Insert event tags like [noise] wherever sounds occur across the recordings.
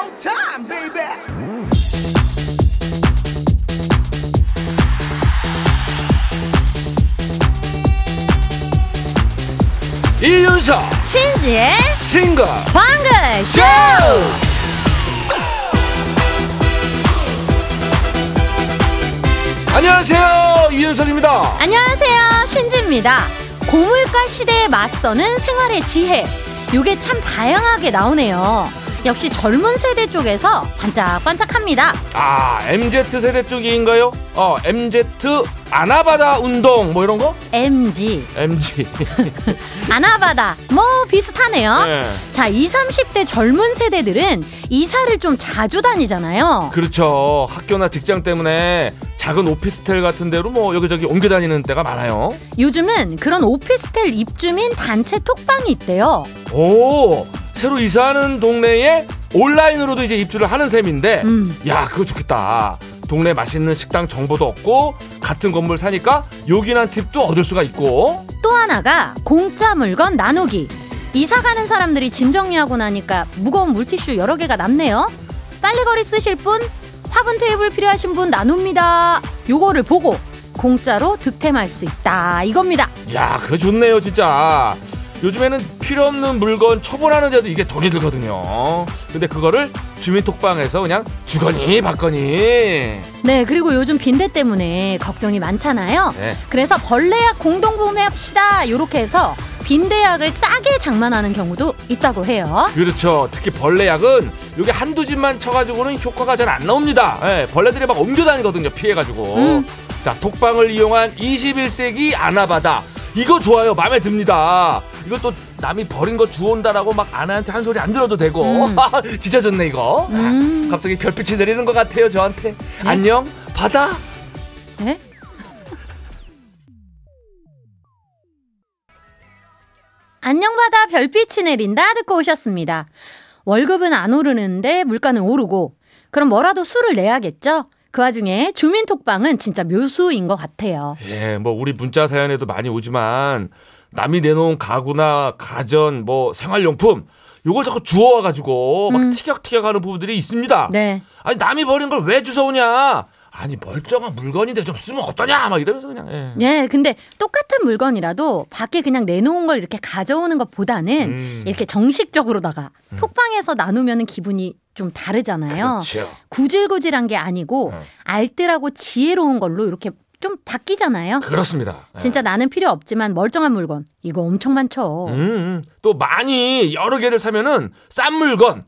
showtime, baby. 이윤석 신지의 싱글 방글쇼! 안녕하세요 이윤석입니다 안녕하세요, 신지입니다. 고물가 시대에 맞서는 생활의 지혜. 요게 참 다양하게 나오네요. 역시 젊은 세대 쪽에서 반짝반짝합니다. 아 MZ 세대 쪽인가요? 어 MZ 아나바다 운동 뭐 이런 거? MG, MG [laughs] 아나바다, 뭐 비슷하네요. 네. 자, 20, 30대 젊은 세대들은 이사를 좀 자주 다니잖아요. 그렇죠 학교나 직장 때문에 작은 오피스텔 같은 데로 뭐 여기저기 옮겨 다니는 때가 많아요 요즘은 그런 오피스텔 입주민 단체 톡방이 있대요. 오 새로 이사하는 동네에 온라인으로도 이제 입주를 하는 셈인데 음. 야 그거 좋겠다 동네 맛있는 식당 정보도 얻고 같은 건물 사니까 요긴한 팁도 얻을 수가 있고 또 하나가 공짜 물건 나누기. 이사 가는 사람들이 짐 정리하고 나니까 무거운 물티슈 여러 개가 남네요. 빨래거리 쓰실 분, 화분 테이블 필요하신 분 나눕니다. 요거를 보고 공짜로 득템할 수 있다. 이겁니다. 야 그거 좋네요 진짜 요즘에는 필요 없는 물건 처분하는 데도 이게 돈이 들거든요 근데 그거를 주민톡방에서 그냥 주거니 받거니 네, 그리고 요즘 빈대 때문에 걱정이 많잖아요. 네. 그래서 벌레약 공동 구매합시다. 요렇게 해서 빈대약을 싸게 장만하는 경우도 있다고 해요. 그렇죠 특히 벌레약은 요게 한두 집만 쳐가지고는 효과가 잘 안 나옵니다 예, 벌레들이 막 옮겨 다니거든요 피해가지고 음. 자 톡방을 이용한 21세기 아나바다 이거 좋아요 마음에 듭니다 이거 또 남이 버린 거 주온다라고 막 아나한테 한 소리 안 들어도 되고 음. [laughs] 진짜 좋네 이거 음. 아, 갑자기 별빛이 내리는 것 같아요 저한테 안녕 바다 네? 안녕 바다 별빛이 내린다 듣고 오셨습니다. 월급은 안 오르는데 물가는 오르고 그럼 뭐라도 수를 내야겠죠? 그 와중에 주민톡방은 진짜 묘수인 것 같아요. 예, 뭐 우리 문자 사연에도 많이 오지만 남이 내놓은 가구나 가전 뭐 생활용품 요걸 자꾸 주워와 가지고 막 음. 티격태격하는 부분들이 있습니다. 네. 아니 남이 버린 걸 왜 주워오냐? 아니 멀쩡한 물건인데 좀 쓰면 어떠냐? 막 이러면서 그냥. 예. 네, 근데 똑같은 물건이라도 밖에 그냥 내놓은 걸 이렇게 가져오는 것보다는 음. 이렇게 정식적으로다가 톡방에서 나누면 기분이 좀 다르잖아요. 그렇죠. 구질구질한 게 아니고 음. 알뜰하고 지혜로운 걸로 이렇게 좀 바뀌잖아요. 그렇습니다. 예. 진짜 나는 필요 없지만 멀쩡한 물건 이거 엄청 많죠. 음, 음. 또 많이 여러 개를 사면은 싼 물건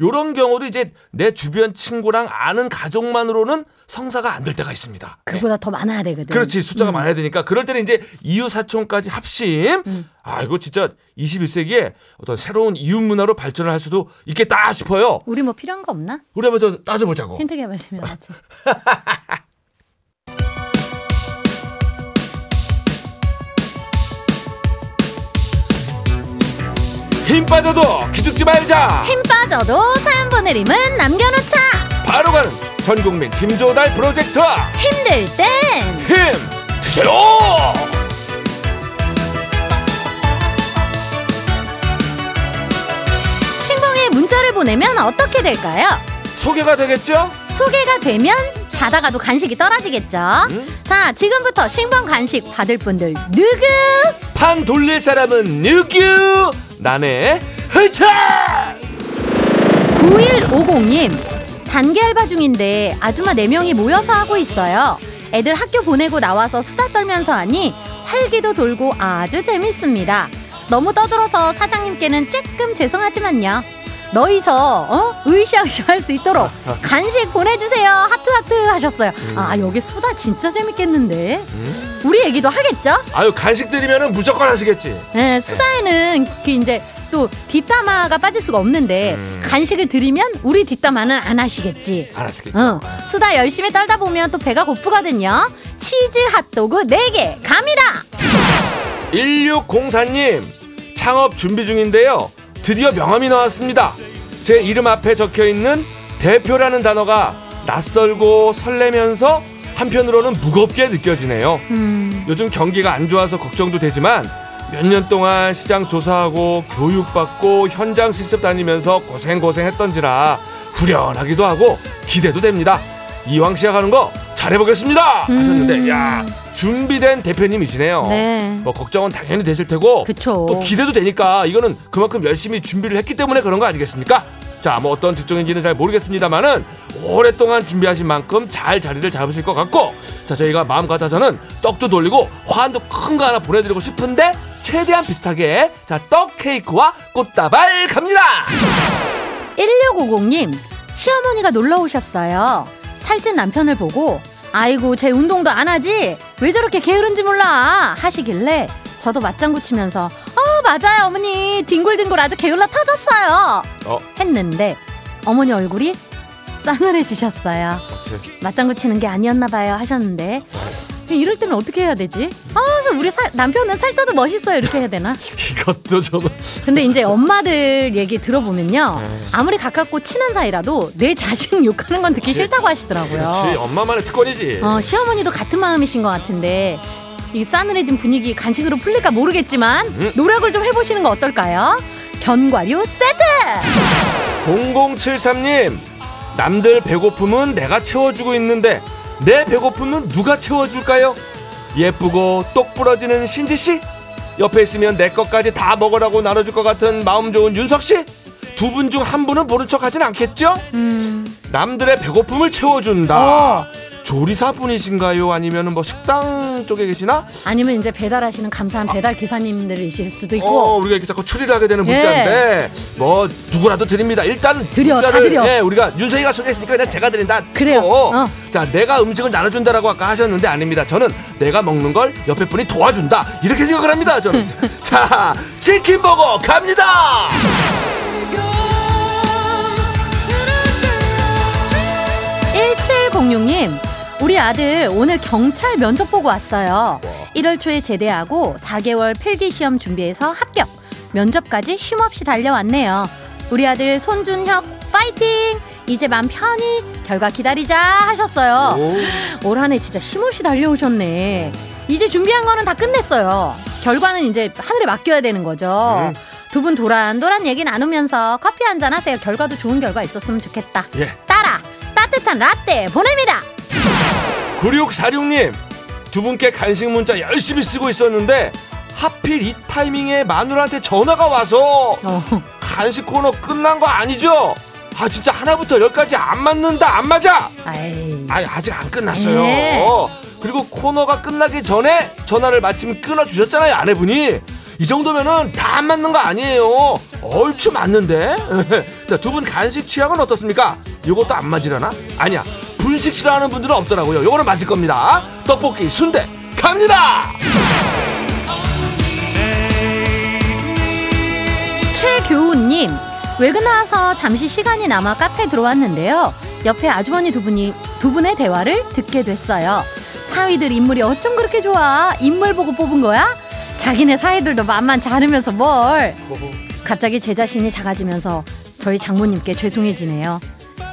요런 경우도 이제 내 주변 친구랑 아는 가족만으로는 성사가 안 될 때가 있습니다. 예. 그보다 더 많아야 되거든. 그렇지 숫자가 음. 많아야 되니까 그럴 때는 이제 이웃 사촌까지 합심 음. 아 이거 진짜 21세기에 어떤 새로운 이웃 문화로 발전을 할 수도 있겠다 싶어요 우리 뭐 필요한 거 없나? 우리 한번 좀 따져보자고 힌트 개발되면 같이. [laughs] 힘 빠져도 기죽지 말자 힘 빠져도 사연 보내림은 남겨놓자. 바로 가는 전국민 힘조달 프로젝트 힘들 땐힘 드세요 신봉에 문자를 보내면 어떻게 될까요? 소개가 되겠죠 소개가 되면 자다가도 간식이 떨어지겠죠. 음? 자, 지금부터 신봉 간식 받을 분들 누구? 판 돌릴 사람은 누구 나네 흐차 9150님 단기 알바 중인데 아줌마 4명이 모여서 하고 있어요. 애들 학교 보내고 나와서 수다 떨면서 하니 활기도 돌고 아주 재밌습니다. 너무 떠들어서 사장님께는 조금 죄송하지만요 너희서 어? 으쌰으쌰 할 수 있도록 [laughs] 간식 보내주세요 하트 하트 하셨어요 아 여기 수다 진짜 재밌겠는데 우리 얘기도 하겠죠? 아유 간식 드리면은 무조건 하시겠지 네, 수다에는 그 이제 또 뒷담화가 빠질 수가 없는데 음. 간식을 드리면 우리 뒷담화는 안 하시겠지. 안 하시겠지 어, 수다 열심히 떨다 보면 또 배가 고프거든요. 치즈 핫도그 4개 갑니다. 1604님 창업 준비 중인데요. 드디어 명함이 나왔습니다. 제 이름 앞에 적혀 있는 대표라는 단어가 낯설고 설레면서 한편으로는 무겁게 느껴지네요. 음, 요즘 경기가 안 좋아서 걱정도 되지만 몇 년 동안 시장 조사하고 교육받고 현장 실습 다니면서 고생고생했던지라 후련하기도 하고 기대도 됩니다. 이왕 시작하는 거 잘해보겠습니다 음. 하셨는데 야 준비된 대표님이시네요. 네. 뭐 걱정은 당연히 되실 테고 그쵸. 또 기대도 되니까 이거는 그만큼 열심히 준비를 했기 때문에 그런 거 아니겠습니까? 자, 뭐 어떤 직종인지는 잘 모르겠습니다만은 오랫동안 준비하신 만큼 잘 자리를 잡으실 것 같고, 자, 저희가 마음 같아서는 떡도 돌리고 화환도 큰 거 하나 보내드리고 싶은데 최대한 비슷하게 자 떡 케이크와 꽃다발 갑니다. 1650님, 시어머니가 놀러 오셨어요. 살찐 남편을 보고, 아이고, 쟤 운동도 안 하지? 왜 저렇게 게으른지 몰라? 하시길래, 저도 맞장구 치면서, 어, 맞아요, 어머니. 뒹굴뒹굴 아주 게을러 터졌어요. 어. 했는데, 어머니 얼굴이 싸늘해지셨어요. 맞장구 치는 게 아니었나 봐요 하셨는데 이럴 때는 어떻게 해야 되지? 아, 저 우리 사- 남편은 살쪄도 멋있어요 이렇게 해야 되나? 이것도 저는 근데 이제 엄마들 얘기 들어보면요 네. 아무리 가깝고 친한 사이라도 내 자식 [laughs] 욕하는 건 듣기 싫다고 하시더라고요. 그렇지 엄마만의 특권이지. 어, 시어머니도 같은 마음이신 것 같은데 이 싸늘해진 분위기 간식으로 풀릴까 모르겠지만 음. 노력을 좀 해보시는 거 어떨까요? 견과류 세트! 0073님 남들 배고픔은 내가 채워주고 있는데 내 배고픔은 누가 채워줄까요? 예쁘고 똑 부러지는 신지 씨? 옆에 있으면 내 것까지 다 먹으라고 나눠줄 것 같은 마음 좋은 윤석 씨? 두 분 중 한 분은 모른 척 하진 않겠죠? 음, 남들의 배고픔을 채워준다. 어, 조리사 분이신가요? 아니면 뭐 식당 쪽에 계시나? 아니면 이제 배달하시는 감사한 배달 기사님들이실 수도 어, 있고 우리가 이렇게 자꾸 추리를 하게 되는 예. 문자인데 뭐 누구라도 드립니다. 일단 드려, 다 문자를, 드려. 예, 우리가 윤석이가 소개했으니까 그냥 제가 드린다. 그래요. 치고. 어. 자, 내가 음식을 나눠준다라고 아까 하셨는데 아닙니다. 저는 내가 먹는 걸 옆에 분이 도와준다. 이렇게 생각을 합니다. 저는. [laughs] 자, 치킨 버거 갑니다. 1706님, 우리 아들 오늘 경찰 면접 보고 왔어요. 1월 초에 제대하고 4개월 필기 시험 준비해서 합격. 면접까지 쉼없이 달려왔네요. 우리 아들 손준혁 파이팅! 이제 맘 편히 결과 기다리자 하셨어요. 오. 올한 해 진짜 쉼없이 달려오셨네. 이제 준비한 거는 다 끝냈어요. 결과는 이제 하늘에 맡겨야 되는 거죠. 음. 두분 도란도란 얘기 나누면서 커피 한 잔 하세요. 결과도 좋은 결과 있었으면 좋겠다. 예. 따라 따뜻한 라떼 보냅니다. 9646님 두 분께 간식 문자 열심히 쓰고 있었는데 하필 이 타이밍에 마누라한테 전화가 와서 어, 간식 코너 끝난 거 아니죠? 아 진짜 하나부터 열까지 안 맞는다 안 맞아? 아이. 아니 아직 안 끝났어요. 네. 그리고 코너가 끝나기 전에 전화를 마침 끊어 주셨잖아요 아내분이. 이 정도면은 다 안 맞는 거 아니에요. 얼추 맞는데. [laughs] 자 두 분 간식 취향은 어떻습니까? 요것도 안 맞으려나? 아니야. 분식 싫어하는 분들은 없더라고요. 요거는 맞을 겁니다. 떡볶이 순대 갑니다. 최교우님 외근 나와서 잠시 시간이 남아 카페 들어왔는데요. 옆에 아주머니 두 분이 두 분의 대화를 듣게 됐어요. 사위들 인물이 어쩜 그렇게 좋아? 인물 보고 뽑은 거야? 자기네 사위들도 만만치 않으면서 뭘? 갑자기 제 자신이 작아지면서 저희 장모님께 죄송해지네요.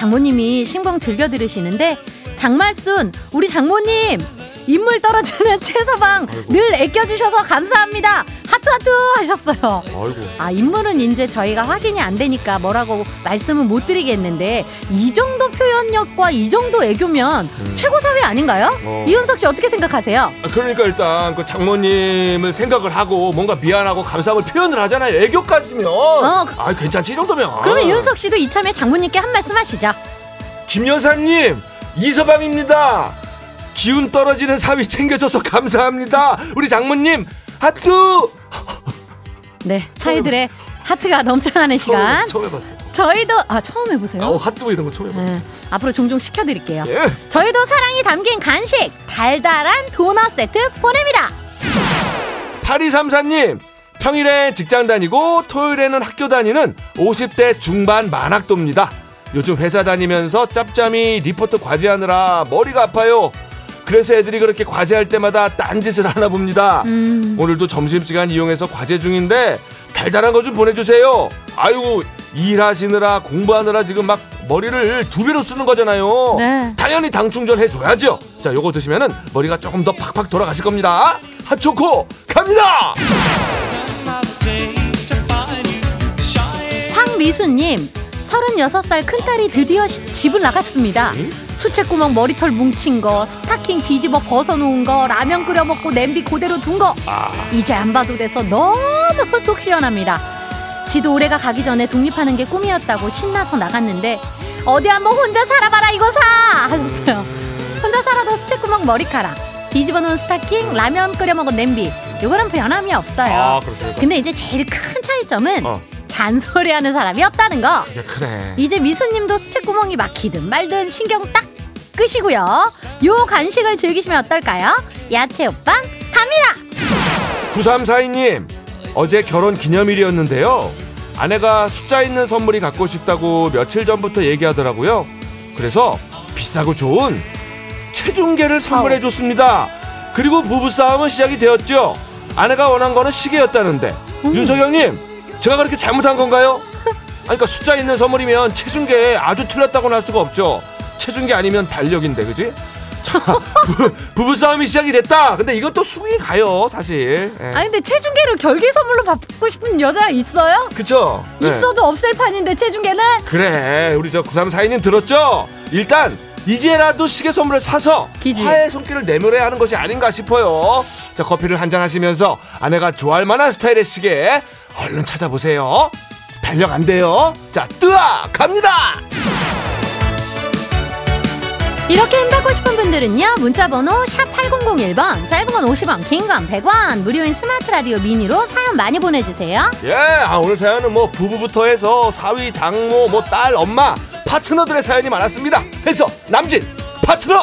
장모님이 신봉 즐겨 들으시는데 장말순 우리 장모님 인물 떨어지는 [laughs] 최서방 아이고. 늘 애껴주셔서 감사합니다. 하투 하투 하셨어요. 아이고. 아 인물은 이제 저희가 확인이 안 되니까 뭐라고 말씀은 못 드리겠는데 이 정도 표현력과 이 정도 애교면 최고 사회 아닌가요? 어. 이윤석 씨 어떻게 생각하세요? 아, 그러니까 일단 그 장모님을 생각을 하고 뭔가 미안하고 감사함을 표현을 하잖아요. 애교까지면. 어. 아 괜찮지 이 정도면. 그러면 이윤석 씨도 이참에 장모님께 한 말씀 하시죠. 김 여사님 이서방입니다. 기운 떨어지는 사위 챙겨줘서 감사합니다. 우리 장모님 하트. 네, 사이들의 하트가 넘쳐나는 시간. 처음 해봤어. 저희도 아 처음 해보세요. 어, 하트 이런 거 처음 해봤어. 네, 앞으로 종종 시켜드릴게요. 예. 저희도 사랑이 담긴 간식 달달한 도넛 세트 보냅니다. 8234님 평일에 직장 다니고 토요일에는 학교 다니는 50대 중반 만학도입니다. 요즘 회사 다니면서 짭짬이 리포트 과제하느라 머리가 아파요. 그래서 애들이 그렇게 과제할 때마다 딴짓을 하나 봅니다. 음, 오늘도 점심시간 이용해서 과제 중인데 달달한 거 좀 보내주세요. 아이고 일하시느라 공부하느라 지금 막 머리를 두 배로 쓰는 거잖아요. 네. 당연히 당 충전 해줘야죠. 자, 요거 드시면은 머리가 조금 더 팍팍 돌아가실 겁니다. 핫초코 갑니다. 황미수님 36살 큰딸이 드디어 시- 집을 나갔습니다. 수채구멍 머리털 뭉친 거 스타킹 뒤집어 벗어놓은 거 라면 끓여 먹고 냄비 그대로 둔 거. 이제 안 봐도 돼서 너무 속 시원합니다. 지도 올해가 가기 전에 독립하는 게 꿈이었다고 신나서 나갔는데 어디 한번 혼자 살아봐라 이거 사! 하셨어요. 혼자 살아도 수채구멍 머리카락 뒤집어 놓은 스타킹 라면 끓여 먹은 냄비 요거는 변함이 없어요. 아, 그렇습니까? 근데 이제 제일 큰 차이점은 어. 잔소리하는 사람이 없다는 거. 이게 크네. 이제 미수님도 수채구멍이 막히든 말든 신경 딱 끄시고요. 요 간식을 즐기시면 어떨까요? 야채 오빵 갑니다. 9342님 어제 결혼 기념일이었는데요 아내가 숫자 있는 선물이 갖고 싶다고 며칠 전부터 얘기하더라고요 그래서 비싸고 좋은 체중계를 선물해 줬습니다 그리고 부부싸움은 시작이 되었죠 아내가 원한 거는 시계였다는데 윤석영님 제가 그렇게 잘못한 건가요? 아니 그러니까 숫자 있는 선물이면 체중계 아주 틀렸다고는 할 수가 없죠 체중계 아니면 달력인데 그지? 자 부, 부부싸움이 시작이 됐다 근데 이것도 수긍이 가요 사실 예. 아 근데 체중계를 결계 선물로 받고 싶은 여자 있어요? 그쵸? 네. 있어도 없을 판인데 체중계는 그래 우리 저 9342님 들었죠? 일단 이제라도 시계 선물을 사서 기지. 화해 손길을 내밀어야 하는 것이 아닌가 싶어요 자 커피를 한잔 하시면서 아내가 좋아할 만한 스타일의 시계 얼른 찾아보세요. 달력 안 돼요. 자 뜨아! 갑니다! 이렇게 힘받고 싶은 분들은요 문자번호 샵 8001번 짧은 건 50원 긴 건 100원 무료인 스마트 라디오 미니로 사연 많이 보내주세요. 예, 아, 오늘 사연은 뭐 부부부터 해서 사위, 장모, 뭐 딸, 엄마, 파트너들의 사연이 많았습니다. 해서 남진 파트너.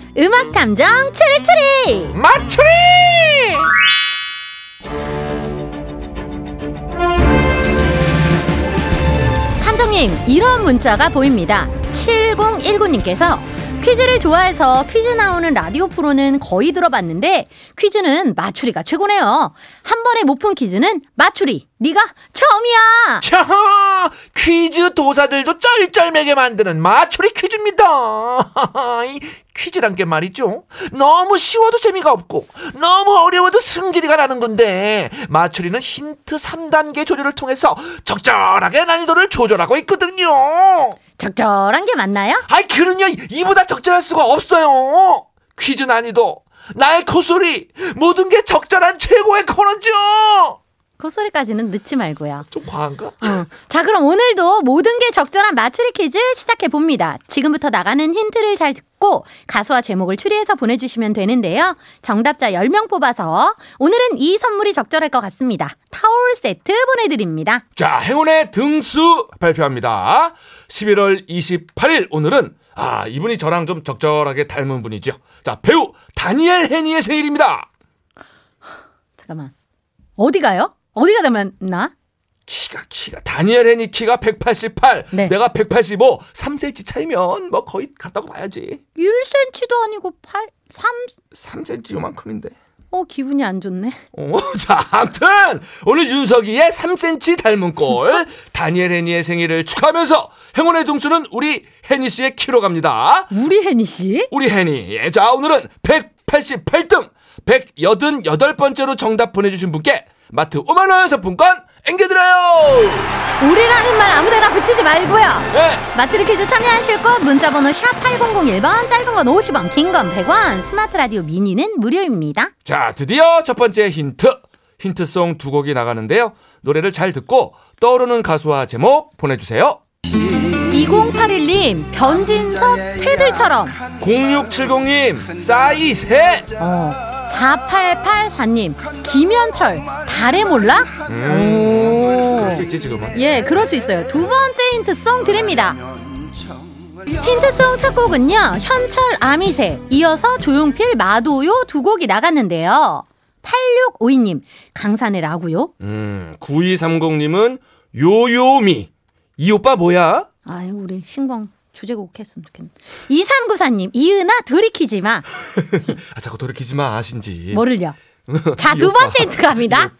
음악 탐정 추리추리 맞추리! 탐정님 이런 문자가 보입니다 7019님께서 퀴즈를 좋아해서 퀴즈 나오는 라디오 프로는 거의 들어봤는데 퀴즈는 맞추리가 최고네요 한 번에 못 푼 퀴즈는 맞추리 네가 처음이야 자, 퀴즈 도사들도 쩔쩔매게 만드는 맞추리 퀴즈입니다. [laughs] 이 퀴즈란 게 말이죠. 너무 쉬워도 재미가 없고, 너무 어려워도 승질이가 나는 건데, 맞추리는 힌트 3단계 조절을 통해서 적절하게 난이도를 조절하고 있거든요. 적절한 게 맞나요? 아이, 그럼요. 이보다 적절할 수가 없어요. 퀴즈 난이도, 나의 콧소리, 모든 게 적절한 최고의 코너죠. 그 소리까지는 넣지 말고요 좀 과한가? 어. 자, 그럼 오늘도 모든 게 적절한 맞추리 퀴즈 시작해 봅니다. 지금부터 나가는 힌트를 잘 듣고 가수와 제목을 추리해서 보내주시면 되는데요. 정답자 10명 뽑아서 오늘은 이 선물이 적절할 것 같습니다. 타월 세트 보내드립니다. 자, 행운의 등수 발표합니다. 11월 28일 오늘은 아, 이분이 저랑 좀 적절하게 닮은 분이죠. 자, 배우 다니엘 헤니의 생일입니다. 잠깐만. 어디 가요? 어디가 닮았나? 키가 키가 다니엘 헤니 키가 188, 네. 내가 185, 3cm 차이면 뭐 거의 같다고 봐야지. 1cm도 아니고 8, 3, 3cm 요만큼인데. 어, 기분이 안 좋네. 어, [laughs] 자, 아무튼 오늘 윤석이의 3cm 닮은 꼴 [laughs] 다니엘 헤니의 생일을 축하하면서 행운의 등수는 우리 헤니 씨의 키로 갑니다. 우리 혜니 씨? 우리 해니. 예, 자, 오늘은 188등, 188번째로 정답 보내주신 분께 마트 5만원 상품권 앵겨드려요! 우리라는 말 아무데나 붙이지 말고요. 예, 마츠리 퀴즈 참여하실 곳 문자번호 샵 8001번 짧은 건 50원 긴 건 100원 스마트 라디오 미니는 무료입니다 자, 드디어 첫 번째 힌트. 힌트송 두 곡이 나가는데요. 노래를 잘 듣고 떠오르는 가수와 제목 보내주세요. 2081님 변진섭 새들처럼 0670님, 싸이 새! 어, 4884님 김현철 달에 몰라? 오. 그럴 수 있지, 지금은. 예 그럴 수 있어요 두 번째 힌트송 드립니다 힌트송 첫 곡은요 현철 아미새 이어서 조용필 마도요 두 곡이 나갔는데요 8652님 강산의 라구요 음, 9230님은 요요미. 이 오빠 뭐야? 아유 우리 신광 주제곡 했으면 좋겠네 2394님 이은아 들이키지 마 [laughs] 아, 자꾸 돌이키지 마, 아신지. 뭐를요 [laughs] 자이 두. 번째 힌트 이 갑니다.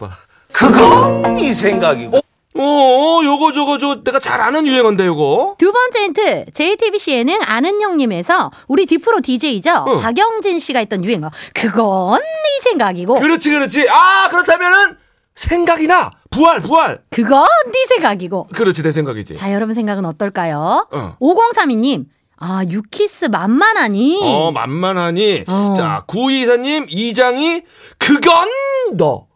그건 네 생각이고. 어, 요거 저거 저 내가 잘 아는 유행어인데 요거. 두 번째 힌트 JTBC 예능 아는 형님에서 우리 뒤프로 DJ죠 응. 박영진 씨가 했던 유행어 그건 네 생각이고 그렇지, 그렇지. 아, 그렇다면은 생각이나 부활, 부활. 그건 네 생각이고 그렇지, 내 생각이지. 자 여러분 생각은 어떨까요? 어. 5032님 아 유키스 만만하니 어, 만만하니. 어. 자, 구이사님, 이장희, 그건 너.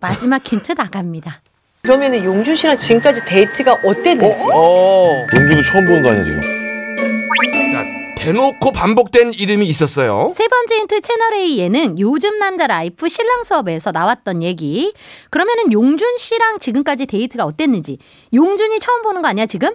마지막 힌트 나갑니다 그러면은 용준 씨랑 지금까지 데이트가 어땠는지. 용준도 처음 보는 거 아니야 지금? 자, 대놓고 반복된 이름이 있었어요. 세 번째 힌트 채널A 예능 요즘 남자 라이프 신랑 수업에서 나왔던 얘기 그러면은 용준 씨랑 지금까지 데이트가 어땠는지 용준이 처음 보는 거 아니야 지금?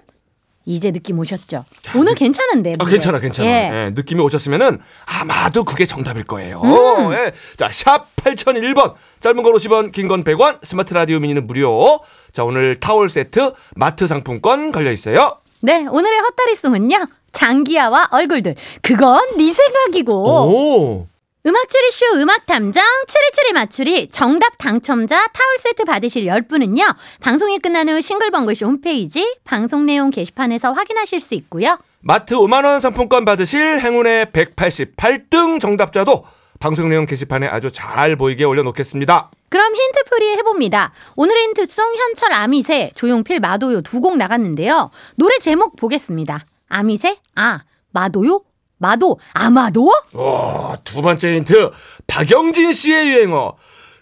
이제 느낌 오셨죠? 오늘 괜찮은데 아, 문제. 괜찮아, 괜찮아. 예. 예, 느낌이 오셨으면은 아마도 그게 정답일 거예요. 음. 예. 자, 샵 8001번. 짧은 건 50원, 긴 건 100원, 스마트 라디오 미니는 무료. 자, 오늘 타월 세트, 마트 상품권 걸려 있어요. 네 오늘의 헛다리송은요 장기하와 얼굴들 그건 네 생각이고 오. 음악 추리쇼 음악 탐정 추리추리 맞추리 정답 당첨자 타월 세트 받으실 10분은요. 방송이 끝난 후 싱글벙글쇼 홈페이지 방송 내용 게시판에서 확인하실 수 있고요. 마트 5만 원 상품권 받으실 행운의 188등 정답자도 방송 내용 게시판에 아주 잘 보이게 올려놓겠습니다. 그럼 힌트풀이 해봅니다. 오늘의 힌트송 현철 아미새 조용필 마도요 두 곡 나갔는데요. 노래 제목 보겠습니다. 아미새 아 마도요 마도 아마도 와, 두 번째 힌트. 박영진 씨의 유행어.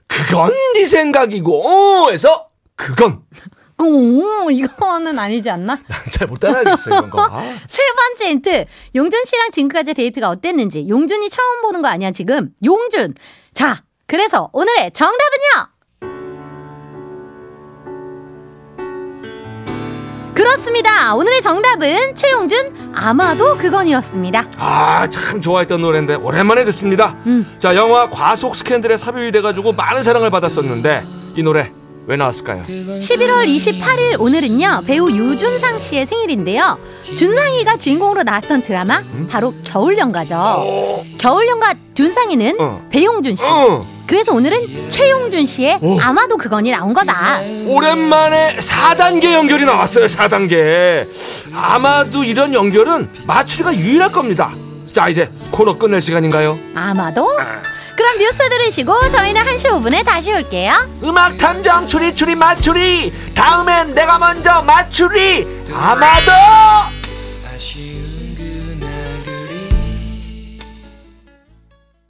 그건 네 생각이고, 에서, 그건. [laughs] 오 이거는 아니지 않나? [laughs] 잘 못 따라하겠어요, 이런 거. 아. [laughs] 세 번째 힌트. 용준 씨랑 지금까지 데이트가 어땠는지. 용준이 처음 보는 거 아니야, 지금? 용준. 자, 그래서 오늘의 정답은요? 그렇습니다. 오늘의 정답은 최용준 아마도 그건이었습니다. 아, 참 좋아했던 노래인데 오랜만에 듣습니다. 음. 자, 영화 과속 스캔들에 삽입이 돼가지고 많은 사랑을 받았었는데 이 노래 왜 나왔을까요? 11월 28일 오늘은요 배우 유준상 씨의 생일인데요 준상이가 주인공으로 나왔던 드라마 바로 겨울연가죠 겨울연가 준상이는 어. 배용준 씨 어, 그래서 오늘은 최용준 씨의 오. 아마도 그건이 나온 거다 오랜만에 4단계 연결이 나왔어요, 4단계. 아마도 이런 연결은 마추리가 유일할 겁니다. 자, 이제 코너 끝낼 시간인가요? 아마도 그럼 뉴스 들으시고 저희는 1시 5분에 다시 올게요 음악 탐정 추리 추리 맞추리 다음엔 내가 먼저 맞추리 아마도